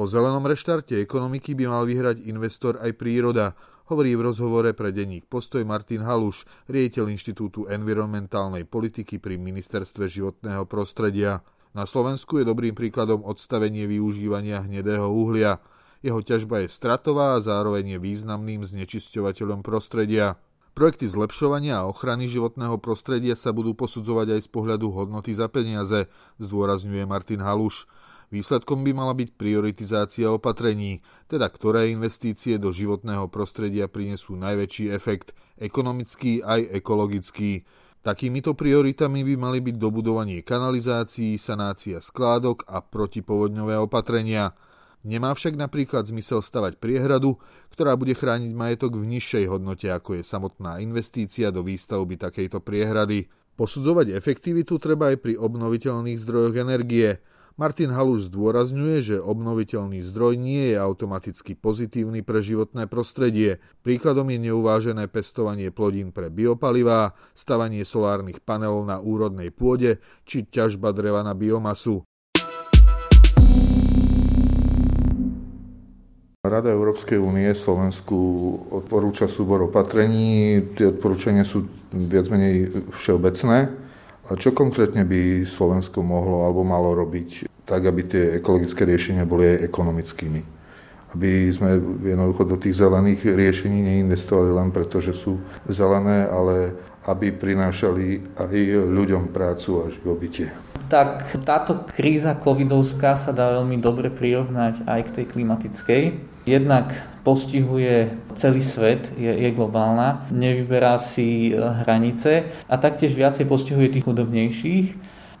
Po zelenom reštarte ekonomiky by mal vyhrať investor aj príroda, hovorí v rozhovore pre denník Postoj Martin Haluš, riediteľ Inštitútu environmentálnej politiky pri Ministerstve životného prostredia. Na Slovensku je dobrým príkladom odstavenie využívania hnedého uhlia. Jeho ťažba je stratová a zároveň je významným znečisťovateľom prostredia. Projekty zlepšovania a ochrany životného prostredia sa budú posudzovať aj z pohľadu hodnoty za peniaze, zdôrazňuje Martin Haluš. Výsledkom by mala byť prioritizácia opatrení, teda ktoré investície do životného prostredia prinesú najväčší efekt, ekonomický aj ekologický. Takýmito prioritami by mali byť dobudovanie kanalizácií, sanácia skládok a protipovodňové opatrenia. Nemá však napríklad zmysel stavať priehradu, ktorá bude chrániť majetok v nižšej hodnote, ako je samotná investícia do výstavby takejto priehrady. Posudzovať efektivitu treba aj pri obnoviteľných zdrojoch energie – Martin Haluš zdôrazňuje, že obnoviteľný zdroj nie je automaticky pozitívny pre životné prostredie. Príkladom je neuvážené pestovanie plodín pre biopalivá, stavanie solárnych panelov na úrodnej pôde či ťažba dreva na biomasu. Rada Európskej únie Slovensku odporúča súbor opatrení. Tie odporúčania sú viac menej všeobecné. A čo konkrétne by Slovensko mohlo alebo malo robiť tak, aby tie ekologické riešenia boli aj ekonomickými? Aby sme jednoducho do tých zelených riešení neinvestovali len preto, že sú zelené, ale aby prinášali aj ľuďom prácu a živobytie. Tak táto kríza covidovská sa dá veľmi dobre prirovnať aj k tej klimatickej. Jednak postihuje celý svet, je, je globálna, nevyberá si e, hranice a taktiež viacej postihuje tých chudobnejších.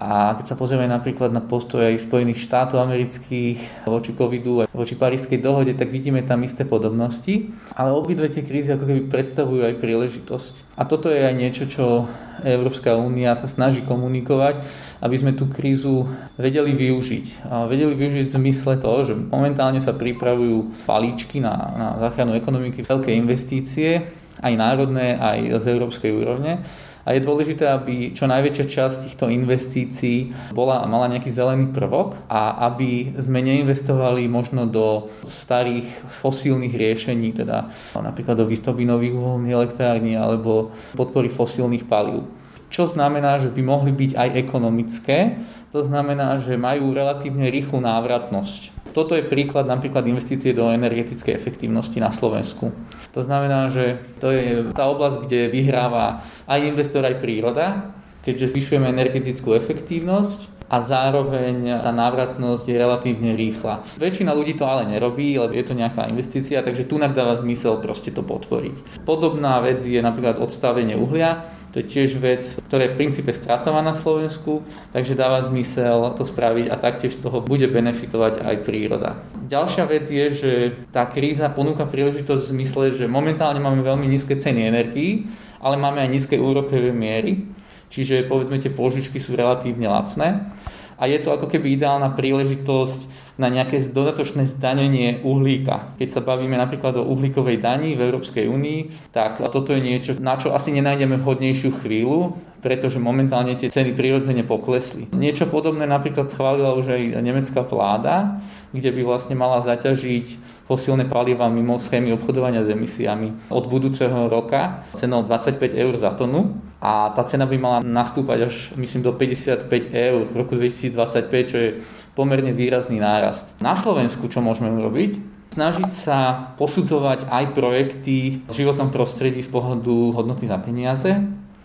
A keď sa pozrieme napríklad na postoj aj Spojených štátov amerických voči covidu a voči Parískej dohode, tak vidíme tam isté podobnosti. Ale obidve tie krízy ako keby predstavujú aj príležitosť. A toto je aj niečo, čo Európska únia sa snaží komunikovať, aby sme tú krízu vedeli využiť. A vedeli využiť v zmysle toho, že momentálne sa pripravujú palíčky na, na záchranu ekonomiky, veľké investície, aj národné, aj z európskej úrovne a je dôležité, aby čo najväčšia časť týchto investícií bola mala nejaký zelený prvok a aby sme neinvestovali možno do starých fosílnych riešení, teda napríklad do výstavby nových uholných elektrární alebo podpory fosílnych palív. Čo znamená, že by mohli byť aj ekonomické, to znamená, že majú relatívne rýchlu návratnosť. Toto je príklad napríklad investície do energetickej efektívnosti na Slovensku. To znamená, že to je tá oblasť, kde vyhráva aj investor, aj príroda, keďže zvyšujeme energetickú efektívnosť a zároveň tá návratnosť je relatívne rýchla. Väčšina ľudí to ale nerobí, lebo je to nejaká investícia, takže tu dáva zmysel proste to podporiť. Podobná vec je napríklad odstavenie uhlia, to je tiež vec, ktorá je v princípe stratovaná na Slovensku, takže dáva zmysel to spraviť a taktiež z toho bude benefitovať aj príroda. Ďalšia vec je, že tá kríza ponúka príležitosť v zmysle, že momentálne máme veľmi nízke ceny energií, ale máme aj nízke úrokové miery, čiže povedzme tie požičky sú relatívne lacné a je to ako keby ideálna príležitosť na nejaké dodatočné zdanenie uhlíka. Keď sa bavíme napríklad o uhlíkovej dani v Európskej únii, tak toto je niečo, na čo asi nenájdeme vhodnejšiu chvíľu, pretože momentálne tie ceny prirodzene poklesli. Niečo podobné napríklad schválila už aj nemecká vláda, kde by vlastne mala zaťažiť fosílne paliva mimo schémy obchodovania s emisiami od budúceho roka cenou 25 eur za tonu a tá cena by mala nastúpať až myslím do 55 eur v roku 2025, čo je pomerne výrazný nárast. Na Slovensku čo môžeme urobiť? Snažiť sa posudzovať aj projekty v životnom prostredí z pohľadu hodnoty za peniaze.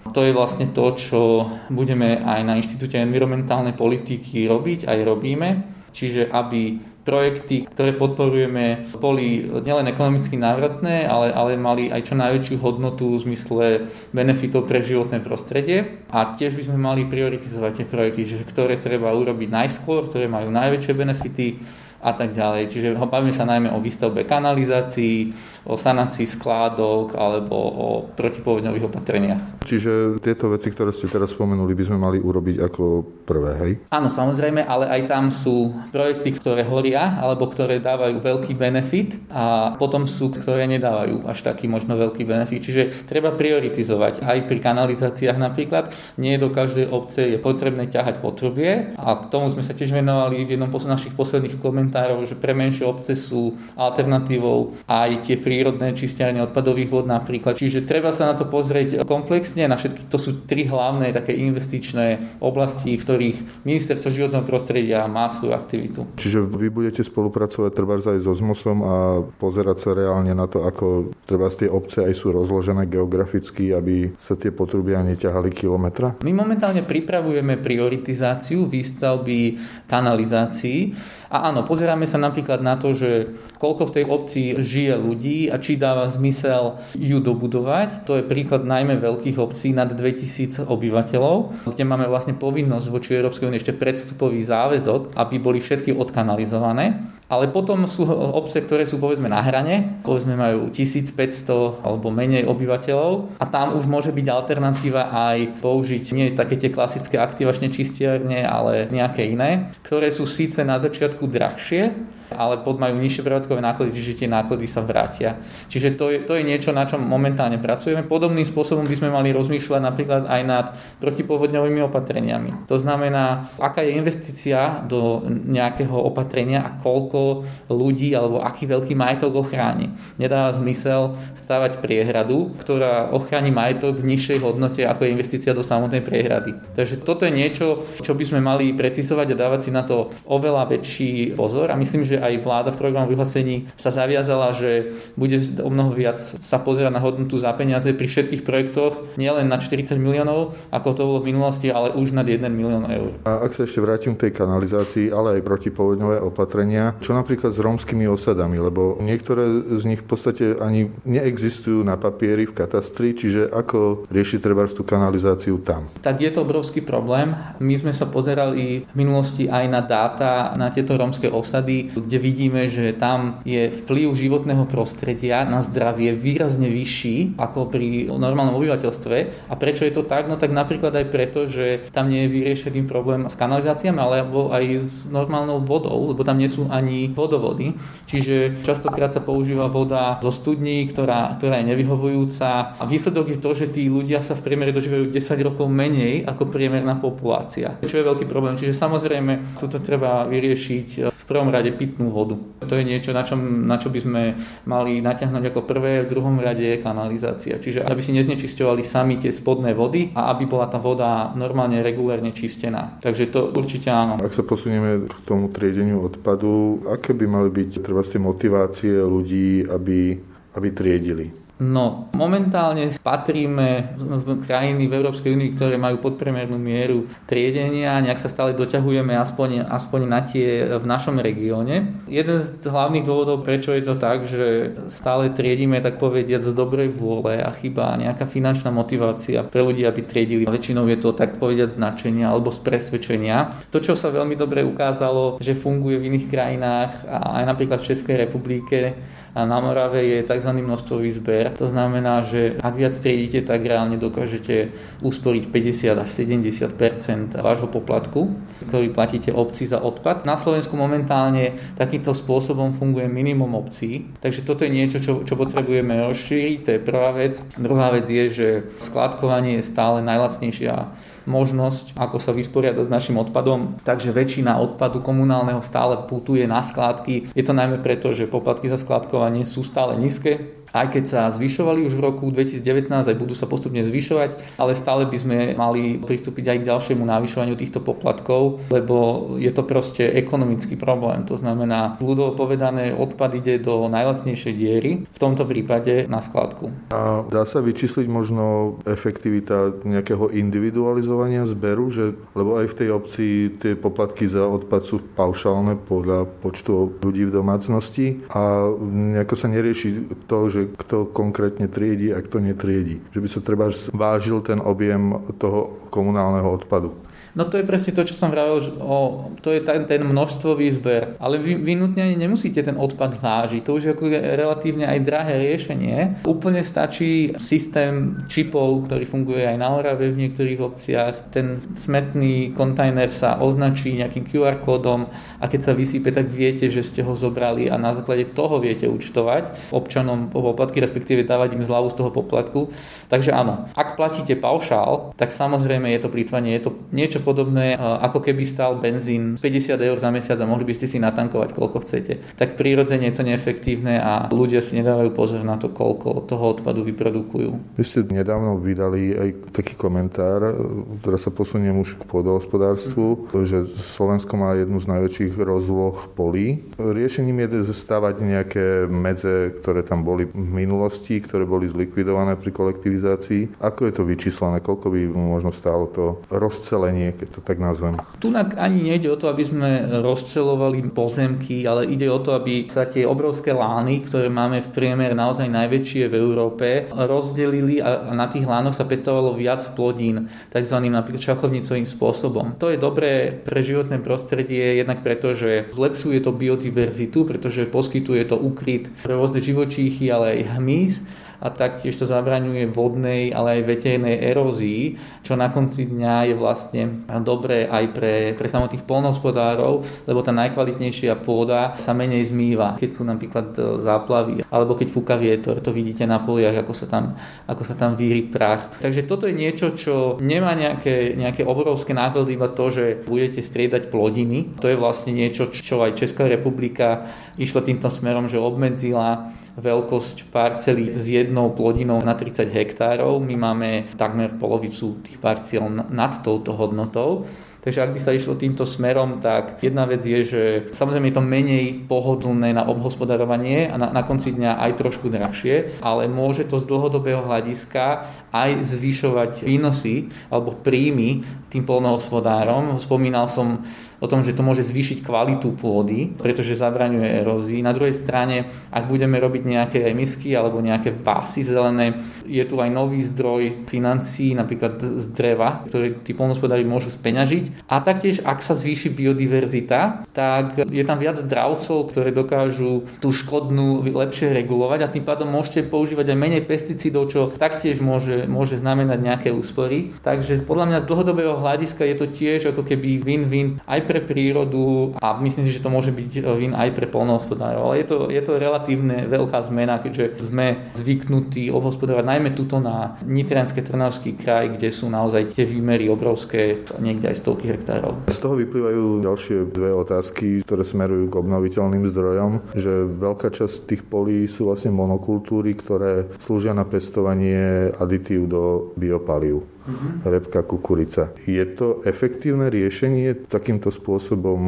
To je vlastne to, čo budeme aj na Inštitúte environmentálnej politiky robiť, aj robíme. Čiže aby projekty, ktoré podporujeme, boli nielen ekonomicky návratné, ale, ale mali aj čo najväčšiu hodnotu v zmysle benefitov pre životné prostredie. A tiež by sme mali prioritizovať tie projekty, že ktoré treba urobiť najskôr, ktoré majú najväčšie benefity a tak ďalej. Čiže bavíme sa najmä o výstavbe kanalizácií, o sanácii skládok alebo o protipovodňových opatreniach. Čiže tieto veci, ktoré ste teraz spomenuli, by sme mali urobiť ako prvé, hej? Áno, samozrejme, ale aj tam sú projekty, ktoré horia alebo ktoré dávajú veľký benefit a potom sú, ktoré nedávajú až taký možno veľký benefit. Čiže treba prioritizovať aj pri kanalizáciách napríklad. Nie do každej obce je potrebné ťahať potrubie a k tomu sme sa tiež venovali v jednom z našich posledných komentárov, že pre menšie obce sú alternatívou aj tie prírodné čistiarne odpadových vod napríklad. Čiže treba sa na to pozrieť komplexne. Na všetky to sú tri hlavné také investičné oblasti, v ktorých ministerstvo životného prostredia má svoju aktivitu. Čiže vy budete spolupracovať treba aj so ZMOSom a pozerať sa reálne na to, ako treba tie obce aj sú rozložené geograficky, aby sa tie potrubia neťahali kilometra? My momentálne pripravujeme prioritizáciu výstavby kanalizácií a áno, pozeráme sa napríklad na to, že koľko v tej obci žije ľudí a či dáva zmysel ju dobudovať. To je príklad najmä veľkých obcí nad 2000 obyvateľov, kde máme vlastne povinnosť voči Európskej únie ešte predstupový záväzok, aby boli všetky odkanalizované. Ale potom sú obce, ktoré sú povedzme na hrane, povedzme majú 1500 alebo menej obyvateľov a tam už môže byť alternatíva aj použiť nie také tie klasické aktivačné čistiarne, ale nejaké iné, ktoré sú síce na začiatku drahšie, ale pod majú nižšie prevádzkové náklady, čiže tie náklady sa vrátia. Čiže to je, to je niečo, na čom momentálne pracujeme. Podobným spôsobom by sme mali rozmýšľať napríklad aj nad protipovodňovými opatreniami. To znamená, aká je investícia do nejakého opatrenia a koľko ľudí alebo aký veľký majetok ochráni. Nedáva zmysel stavať priehradu, ktorá ochráni majetok v nižšej hodnote ako je investícia do samotnej priehrady. Takže toto je niečo, čo by sme mali precizovať a dávať si na to oveľa väčší pozor a myslím, že aj vláda v programu vyhlásení sa zaviazala, že bude o mnoho viac sa pozerať na hodnotu za peniaze pri všetkých projektoch, nielen na 40 miliónov, ako to bolo v minulosti, ale už nad 1 milión eur. A ak sa ešte vrátim k tej kanalizácii, ale aj protipovodňové opatrenia, čo napríklad s rómskymi osadami, lebo niektoré z nich v podstate ani neexistujú na papieri v katastri, čiže ako riešiť treba tú kanalizáciu tam? Tak je to obrovský problém. My sme sa pozerali v minulosti aj na dáta na tieto rómske osady, kde vidíme, že tam je vplyv životného prostredia na zdravie výrazne vyšší ako pri normálnom obyvateľstve. A prečo je to tak? No tak napríklad aj preto, že tam nie je vyriešený problém s kanalizáciami, alebo aj s normálnou vodou, lebo tam nie sú ani vodovody. Čiže častokrát sa používa voda zo studní, ktorá, ktorá je nevyhovujúca. A výsledok je to, že tí ľudia sa v priemere dožívajú 10 rokov menej ako priemerná populácia. Čo je veľký problém. Čiže samozrejme, toto treba vyriešiť v prvom rade pitnú vodu. To je niečo, na, čom, na čo by sme mali natiahnuť ako prvé, v druhom rade je kanalizácia. Čiže aby si neznečisťovali sami tie spodné vody a aby bola tá voda normálne regulérne čistená. Takže to určite áno. Ak sa posunieme k tomu triedeniu odpadu, aké by mali byť treba tie motivácie ľudí, aby, aby triedili? No, momentálne patríme krajiny v Európskej únii, ktoré majú podpremernú mieru triedenia, nejak sa stále doťahujeme aspoň, aspoň na tie v našom regióne. Jeden z hlavných dôvodov, prečo je to tak, že stále triedíme, tak povediať, z dobrej vôle a chyba nejaká finančná motivácia pre ľudí, aby triedili. Väčšinou je to tak povediať značenia alebo z presvedčenia. To, čo sa veľmi dobre ukázalo, že funguje v iných krajinách a aj napríklad v Českej republike, a na Morave je tzv. množstvový zber. To znamená, že ak viac triedite, tak reálne dokážete usporiť 50 až 70% vášho poplatku, ktorý platíte obci za odpad. Na Slovensku momentálne takýmto spôsobom funguje minimum obcí, takže toto je niečo, čo, čo potrebujeme rozšíriť, to je prvá vec. Druhá vec je, že skladkovanie je stále najlacnejšia možnosť, ako sa vysporiadať s našim odpadom. Takže väčšina odpadu komunálneho stále putuje na skládky. Je to najmä preto, že poplatky za skladkovanie sú stále nízke aj keď sa zvyšovali už v roku 2019, aj budú sa postupne zvyšovať, ale stále by sme mali pristúpiť aj k ďalšiemu navyšovaniu týchto poplatkov, lebo je to proste ekonomický problém. To znamená, ľudovo povedané, odpad ide do najlacnejšej diery, v tomto prípade na skladku. A dá sa vyčísliť možno efektivita nejakého individualizovania zberu, že, lebo aj v tej obci tie poplatky za odpad sú paušálne podľa počtu ľudí v domácnosti a nejako sa nerieši to, že kto konkrétne triedi a kto netriedi. Že by sa treba vážil ten objem toho komunálneho odpadu. No to je presne to, čo som vravel, o, to je ten, ten množstvový zber. Ale vy, vy nutne ani nemusíte ten odpad vážiť. To už je ako relatívne aj drahé riešenie. Úplne stačí systém čipov, ktorý funguje aj na Orave v niektorých obciach. Ten smetný kontajner sa označí nejakým QR kódom a keď sa vysype, tak viete, že ste ho zobrali a na základe toho viete účtovať občanom poplatky, respektíve dávať im zľavu z toho poplatku. Takže áno, ak platíte paušál, tak samozrejme je to plýtvanie, je to niečo podobné, ako keby stal benzín 50 eur za mesiac a mohli by ste si natankovať koľko chcete. Tak prirodzene je to neefektívne a ľudia si nedávajú pozor na to, koľko toho odpadu vyprodukujú. Vy ste nedávno vydali aj taký komentár, teraz sa posuniem už k pôdohospodárstvu, mm. že Slovensko má jednu z najväčších rozloh polí. Riešením je stavať nejaké medze, ktoré tam boli v minulosti, ktoré boli zlikvidované pri kolektivizácii. Ako je to vyčíslené? Koľko by možno stálo to rozcelenie keď to tak nazvem. Tu ani nejde o to, aby sme rozčelovali pozemky, ale ide o to, aby sa tie obrovské lány, ktoré máme v priemer naozaj najväčšie v Európe, rozdelili a na tých lánoch sa pestovalo viac plodín, tzv. napríklad šachovnicovým spôsobom. To je dobré pre životné prostredie, jednak preto, že zlepšuje to biodiverzitu, pretože poskytuje to úkryt pre rôzne živočíchy, ale aj hmyz a taktiež to zabraňuje vodnej, ale aj veternej erózii, čo na konci dňa je vlastne dobré aj pre, pre samotných polnohospodárov, lebo tá najkvalitnejšia pôda sa menej zmýva, keď sú napríklad e, záplavy, alebo keď fúka vietor, to vidíte na poliach, ako sa tam, ako sa tam víri prach. Takže toto je niečo, čo nemá nejaké, nejaké obrovské náklady, iba to, že budete striedať plodiny. To je vlastne niečo, čo aj Česká republika išla týmto smerom, že obmedzila veľkosť parcely s jednou plodinou na 30 hektárov. My máme takmer polovicu tých parciel nad touto hodnotou. Takže ak by sa išlo týmto smerom, tak jedna vec je, že samozrejme je to menej pohodlné na obhospodarovanie a na, na konci dňa aj trošku drahšie, ale môže to z dlhodobého hľadiska aj zvyšovať výnosy alebo príjmy tým polnohospodárom. Spomínal som o tom, že to môže zvýšiť kvalitu pôdy, pretože zabraňuje erózii. Na druhej strane, ak budeme robiť nejaké emisky alebo nejaké pásy zelené, je tu aj nový zdroj financií, napríklad z dreva, ktoré tí polnospodári môžu speňažiť. A taktiež, ak sa zvýši biodiverzita, tak je tam viac dravcov, ktoré dokážu tú škodnú lepšie regulovať a tým pádom môžete používať aj menej pesticídov, čo taktiež môže, môže znamenať nejaké úspory. Takže podľa mňa z dlhodobého hľadiska je to tiež ako keby win-win aj pre prírodu a myslím si, že to môže byť vin aj pre polnohospodárov. Ale je to, je to relatívne veľká zmena, keďže sme zvyknutí obhospodárovať najmä tuto na Nitrianské Trnavský kraj, kde sú naozaj tie výmery obrovské, niekde aj stovky hektárov. Z toho vyplývajú ďalšie dve otázky, ktoré smerujú k obnoviteľným zdrojom, že veľká časť tých polí sú vlastne monokultúry, ktoré slúžia na pestovanie aditív do biopalív mm-hmm. repka, kukurica. Je to efektívne riešenie takýmto spôsobom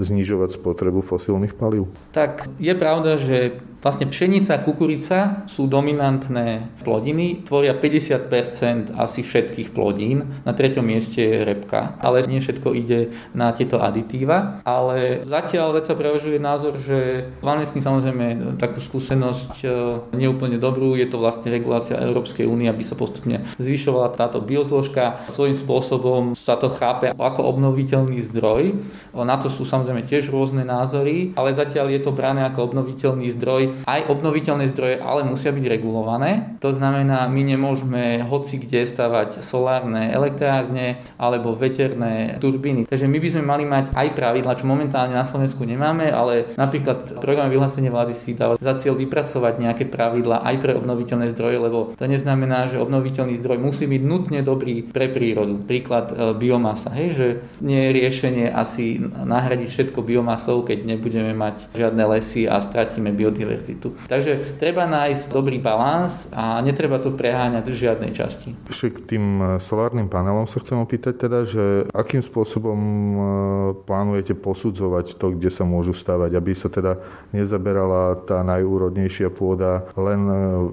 znižovať spotrebu fosílnych palív? Tak je pravda, že Vlastne pšenica a kukurica sú dominantné plodiny, tvoria 50% asi všetkých plodín. Na treťom mieste je repka, ale nie všetko ide na tieto aditíva. Ale zatiaľ sa prevažuje názor, že tým samozrejme takú skúsenosť e, neúplne dobrú. Je to vlastne regulácia Európskej únie, aby sa postupne zvyšovala táto biozložka. Svojím spôsobom sa to chápe ako obnoviteľný zdroj. Na to sú samozrejme tiež rôzne názory, ale zatiaľ je to brané ako obnoviteľný zdroj aj obnoviteľné zdroje, ale musia byť regulované. To znamená, my nemôžeme hoci kde stavať solárne elektrárne alebo veterné turbíny. Takže my by sme mali mať aj pravidla, čo momentálne na Slovensku nemáme, ale napríklad program vyhlásenie vlády si dal za cieľ vypracovať nejaké pravidla aj pre obnoviteľné zdroje, lebo to neznamená, že obnoviteľný zdroj musí byť nutne dobrý pre prírodu. Príklad e, biomasa, hej, že nie je riešenie asi nahradiť všetko biomasou, keď nebudeme mať žiadne lesy a stratíme biodiverzitu diverzitu. Takže treba nájsť dobrý balans a netreba to preháňať v žiadnej časti. Ešte k tým e, solárnym panelom sa chcem opýtať teda, že akým spôsobom e, plánujete posudzovať to, kde sa môžu stavať, aby sa teda nezaberala tá najúrodnejšia pôda len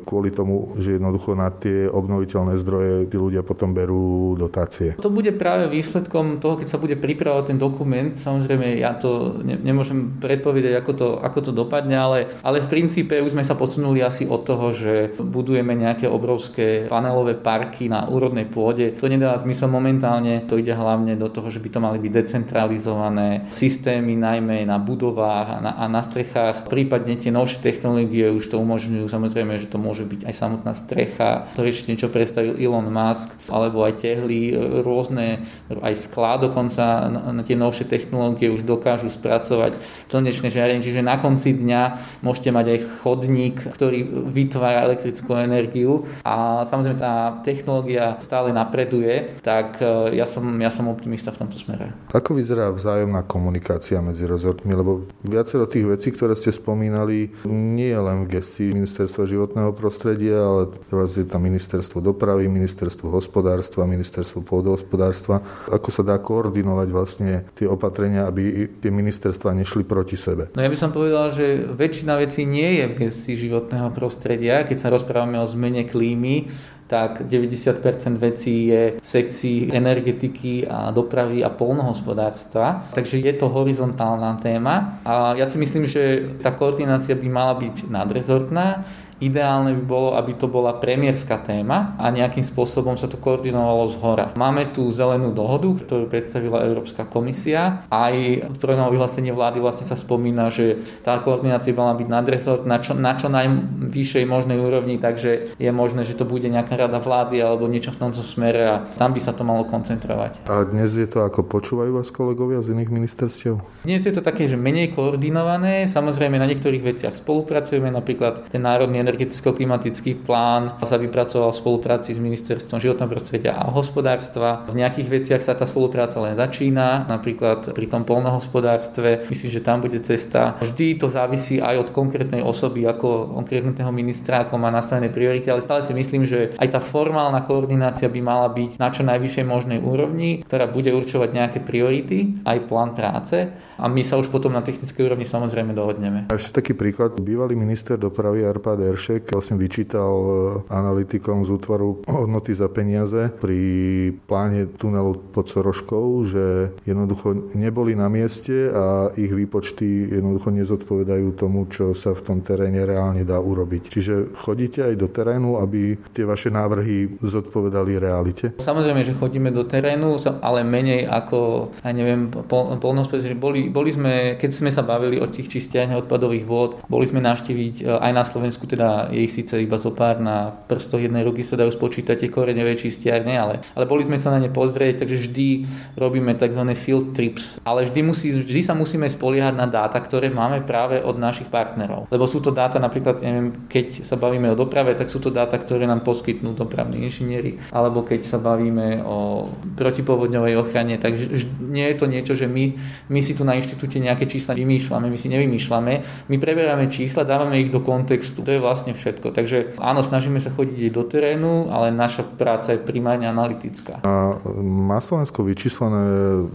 kvôli tomu, že jednoducho na tie obnoviteľné zdroje tí ľudia potom berú dotácie. To bude práve výsledkom toho, keď sa bude pripravovať ten dokument. Samozrejme, ja to ne, nemôžem predpovedať, ako to, ako to dopadne, ale, ale v princípe už sme sa posunuli asi od toho, že budujeme nejaké obrovské panelové parky na úrodnej pôde. To nedáva zmysel momentálne, to ide hlavne do toho, že by to mali byť decentralizované systémy, najmä na budovách a na, a na strechách. Prípadne tie novšie technológie už to umožňujú, samozrejme, že to môže byť aj samotná strecha, to ešte niečo predstavil Elon Musk, alebo aj tehly, rôzne, aj sklá dokonca na tie novšie technológie už dokážu spracovať slnečné žiarenie, čiže na konci dňa môžete mať aj chodník, ktorý vytvára elektrickú energiu a samozrejme tá technológia stále napreduje, tak e, ja som, ja som optimista v tomto smere. Ako vyzerá vzájomná komunikácia medzi rezortmi? Lebo viacero tých vecí, ktoré ste spomínali, nie je len v gestii Ministerstva životného prostredia, ale je tam Ministerstvo dopravy, Ministerstvo hospodárstva, Ministerstvo pôdohospodárstva. Ako sa dá koordinovať vlastne tie opatrenia, aby tie ministerstva nešli proti sebe? No ja by som povedal, že väčšina vecí nie je v gestii životného prostredia. Keď sa rozprávame o zmene klímy, tak 90% vecí je v sekcii energetiky a dopravy a polnohospodárstva. Takže je to horizontálna téma a ja si myslím, že tá koordinácia by mala byť nadrezortná Ideálne by bolo, aby to bola premiérska téma a nejakým spôsobom sa to koordinovalo z hora. Máme tu zelenú dohodu, ktorú predstavila Európska komisia. Aj v programovom vyhlásení vlády vlastne sa spomína, že tá koordinácia mala byť nadresort na čo, na čo najvyššej možnej úrovni, takže je možné, že to bude nejaká rada vlády alebo niečo v tomto smere a tam by sa to malo koncentrovať. A dnes je to ako počúvajú vás kolegovia z iných ministerstiev? Dnes je to také, že menej koordinované. Samozrejme na niektorých veciach spolupracujeme, napríklad ten národný energeticko-klimatický plán sa vypracoval v spolupráci s ministerstvom životného prostredia a hospodárstva. V nejakých veciach sa tá spolupráca len začína, napríklad pri tom polnohospodárstve. Myslím, že tam bude cesta. Vždy to závisí aj od konkrétnej osoby, ako konkrétneho ministra, ako má nastavené priority, ale stále si myslím, že aj tá formálna koordinácia by mala byť na čo najvyššej možnej úrovni, ktorá bude určovať nejaké priority, aj plán práce a my sa už potom na technickej úrovni samozrejme dohodneme. A ešte taký príklad. Bývalý minister dopravy Arpad Eršek vlastne vyčítal e, analytikom z útvaru hodnoty za peniaze pri pláne tunelu pod Soroškou, že jednoducho neboli na mieste a ich výpočty jednoducho nezodpovedajú tomu, čo sa v tom teréne reálne dá urobiť. Čiže chodíte aj do terénu, aby tie vaše návrhy zodpovedali realite? Samozrejme, že chodíme do terénu, ale menej ako, ja neviem, polnohospodári boli boli sme, keď sme sa bavili o tých čistiarniach odpadových vôd, boli sme navštíviť e, aj na Slovensku, teda je ich síce iba zo pár na prstoch jednej ruky sa dajú spočítať tie koreňové čistiarne, ale, ale boli sme sa na ne pozrieť, takže vždy robíme tzv. field trips, ale vždy, musí, vždy sa musíme spoliehať na dáta, ktoré máme práve od našich partnerov. Lebo sú to dáta napríklad, neviem, keď sa bavíme o doprave, tak sú to dáta, ktoré nám poskytnú dopravní inžinieri, alebo keď sa bavíme o protipovodňovej ochrane, takže nie je to niečo, že my, my si tu na inštitúte nejaké čísla vymýšľame, my si nevymýšľame, my preberáme čísla, dávame ich do kontextu. To je vlastne všetko. Takže áno, snažíme sa chodiť do terénu, ale naša práca je primárne analytická. A má Slovensko vyčíslené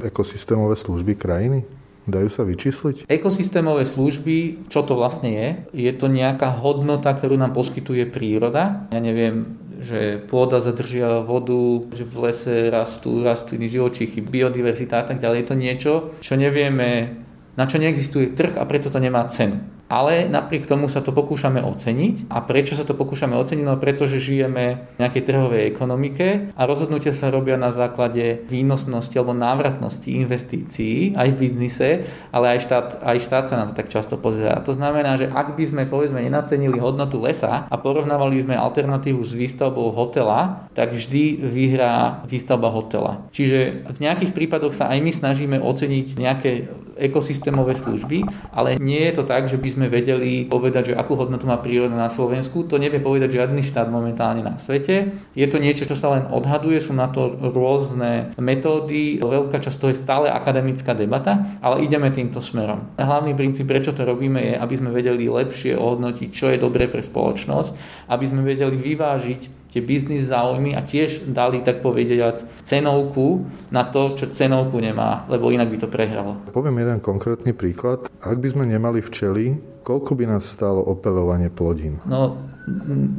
ekosystémové služby krajiny? Dajú sa vyčísliť? Ekosystémové služby, čo to vlastne je? Je to nejaká hodnota, ktorú nám poskytuje príroda. Ja neviem, že pôda zadržia vodu, že v lese rastú rastliny, živočichy, biodiverzita a tak ďalej. Je to niečo, čo nevieme, na čo neexistuje trh a preto to nemá cenu ale napriek tomu sa to pokúšame oceniť. A prečo sa to pokúšame oceniť? No pretože žijeme v nejakej trhovej ekonomike a rozhodnutia sa robia na základe výnosnosti alebo návratnosti investícií aj v biznise, ale aj štát, aj štát sa na to tak často pozerá. To znamená, že ak by sme povedzme nenacenili hodnotu lesa a porovnávali sme alternatívu s výstavbou hotela, tak vždy vyhrá výstavba hotela. Čiže v nejakých prípadoch sa aj my snažíme oceniť nejaké ekosystémové služby, ale nie je to tak, že by sme vedeli povedať, že akú hodnotu má príroda na Slovensku. To nevie povedať žiadny štát momentálne na svete. Je to niečo, čo sa len odhaduje, sú na to rôzne metódy, veľká časť toho je stále akademická debata, ale ideme týmto smerom. Hlavný princíp, prečo to robíme, je, aby sme vedeli lepšie ohodnotiť, čo je dobré pre spoločnosť, aby sme vedeli vyvážiť tie biznis záujmy a tiež dali, tak povediať, cenovku na to, čo cenovku nemá, lebo inak by to prehralo. Poviem jeden konkrétny príklad. Ak by sme nemali včely, koľko by nás stálo opelovanie plodín? No,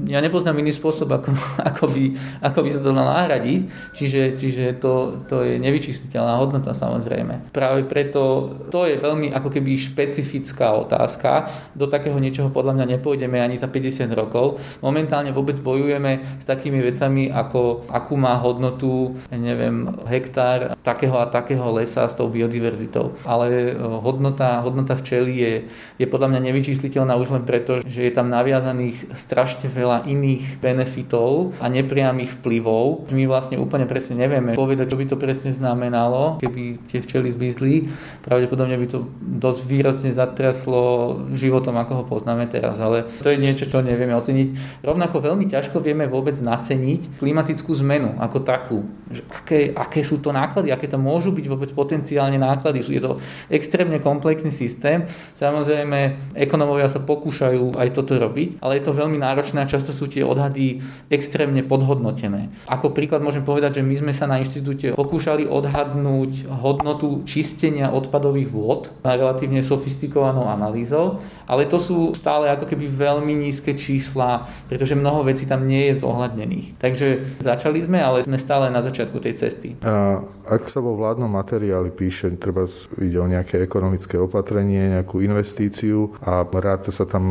ja nepoznám iný spôsob, ako, ako, by, ako by sa to dalo nahradiť, čiže, čiže to, to je nevyčistiteľná hodnota samozrejme. Práve preto to je veľmi ako keby špecifická otázka. Do takého niečoho podľa mňa nepôjdeme ani za 50 rokov. Momentálne vôbec bojujeme s takými vecami, ako akú má hodnotu, neviem, hektár takého a takého lesa s tou biodiverzitou. Ale e, hodnota, hodnota včely je, je podľa mňa nevyčísliteľná už len preto, že je tam naviazaných strašne veľa iných benefitov a nepriamých vplyvov. My vlastne úplne presne nevieme povedať, čo by to presne znamenalo, keby tie včely zmizli. Pravdepodobne by to dosť výrazne zatraslo životom, ako ho poznáme teraz, ale to je niečo, čo nevieme oceniť. Rovnako veľmi ťažko vieme vôbec naceniť klimatickú zmenu ako takú. Že aké, aké sú to náklady, aké to môžu byť vôbec potenciálne náklady. Je to extrémne komplexný systém. Samozrejme, ekonomovia sa pokúšajú aj toto robiť, ale je to veľmi náročné a často sú tie odhady extrémne podhodnotené. Ako príklad môžem povedať, že my sme sa na inštitúte pokúšali odhadnúť hodnotu čistenia odpadových vôd relatívne sofistikovanou analýzou, ale to sú stále ako keby veľmi nízke čísla, pretože mnoho vecí tam nie je zohľadnených. Takže začali sme, ale sme stále na začiatku tej cesty. A ak sa vo vládnom materiáli píše, treba ide o nejaké ekonomické opatrenie, nejakú investíciu a ráta sa tam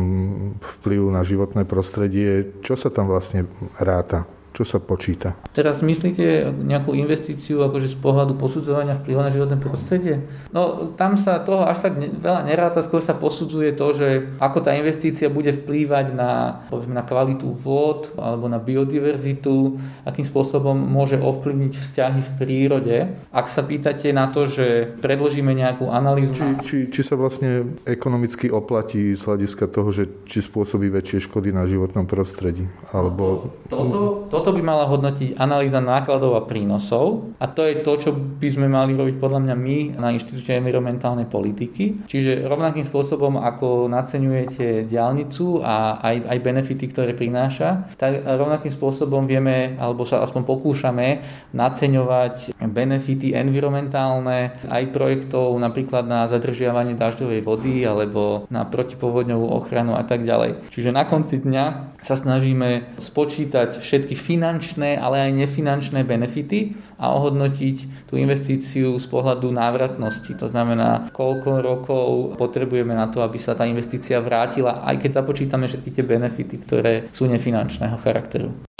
vplyv na životné prostredie, čo sa tam vlastne ráta? Čo sa počíta? Teraz myslíte nejakú investíciu akože z pohľadu posudzovania vplyvu na životné prostredie? No tam sa toho až tak veľa neráta, skôr sa posudzuje to, že ako tá investícia bude vplývať na, povedzme, na kvalitu vôd alebo na biodiverzitu, akým spôsobom môže ovplyvniť vzťahy v prírode. Ak sa pýtate na to, že predložíme nejakú analýzu... Či, či, či sa vlastne ekonomicky oplatí z hľadiska toho, že či spôsobí väčšie škody na životnom prostredí? Alebo... Toto, toto toto by mala hodnotiť analýza nákladov a prínosov a to je to, čo by sme mali robiť podľa mňa my na Inštitúte environmentálnej politiky. Čiže rovnakým spôsobom, ako naceňujete diálnicu a aj, aj benefity, ktoré prináša, tak rovnakým spôsobom vieme, alebo sa aspoň pokúšame naceňovať benefity environmentálne aj projektov napríklad na zadržiavanie dažďovej vody alebo na protipovodňovú ochranu a tak ďalej. Čiže na konci dňa sa snažíme spočítať všetky finančné, ale aj nefinančné benefity a ohodnotiť tú investíciu z pohľadu návratnosti. To znamená, koľko rokov potrebujeme na to, aby sa tá investícia vrátila, aj keď započítame všetky tie benefity, ktoré sú nefinančného charakteru.